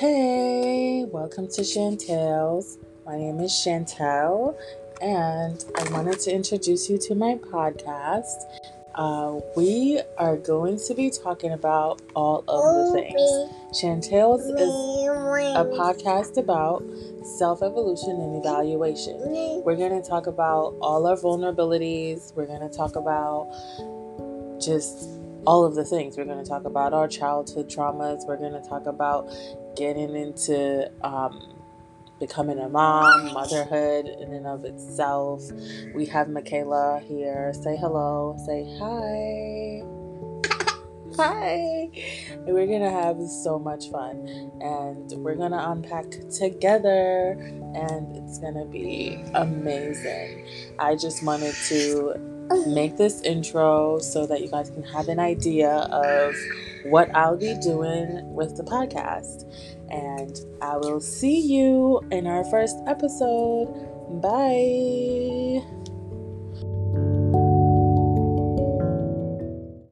Hey, welcome to Chan Tales. My name is Chantel, and I wanted to introduce you to my podcast. Uh, we are going to be talking about all of the things. Chan Tales is a podcast about self evolution and evaluation. We're going to talk about all our vulnerabilities. We're going to talk about just all of the things. We're going to talk about our childhood traumas. We're going to talk about getting into um, becoming a mom, motherhood in and of itself. We have Michaela here. Say hello. Say hi. Hi. And we're going to have so much fun. And we're going to unpack together. And it's going to be amazing. I just wanted to make this intro so that you guys can have an idea of what I'll be doing with the podcast. And I will see you in our first episode. Bye.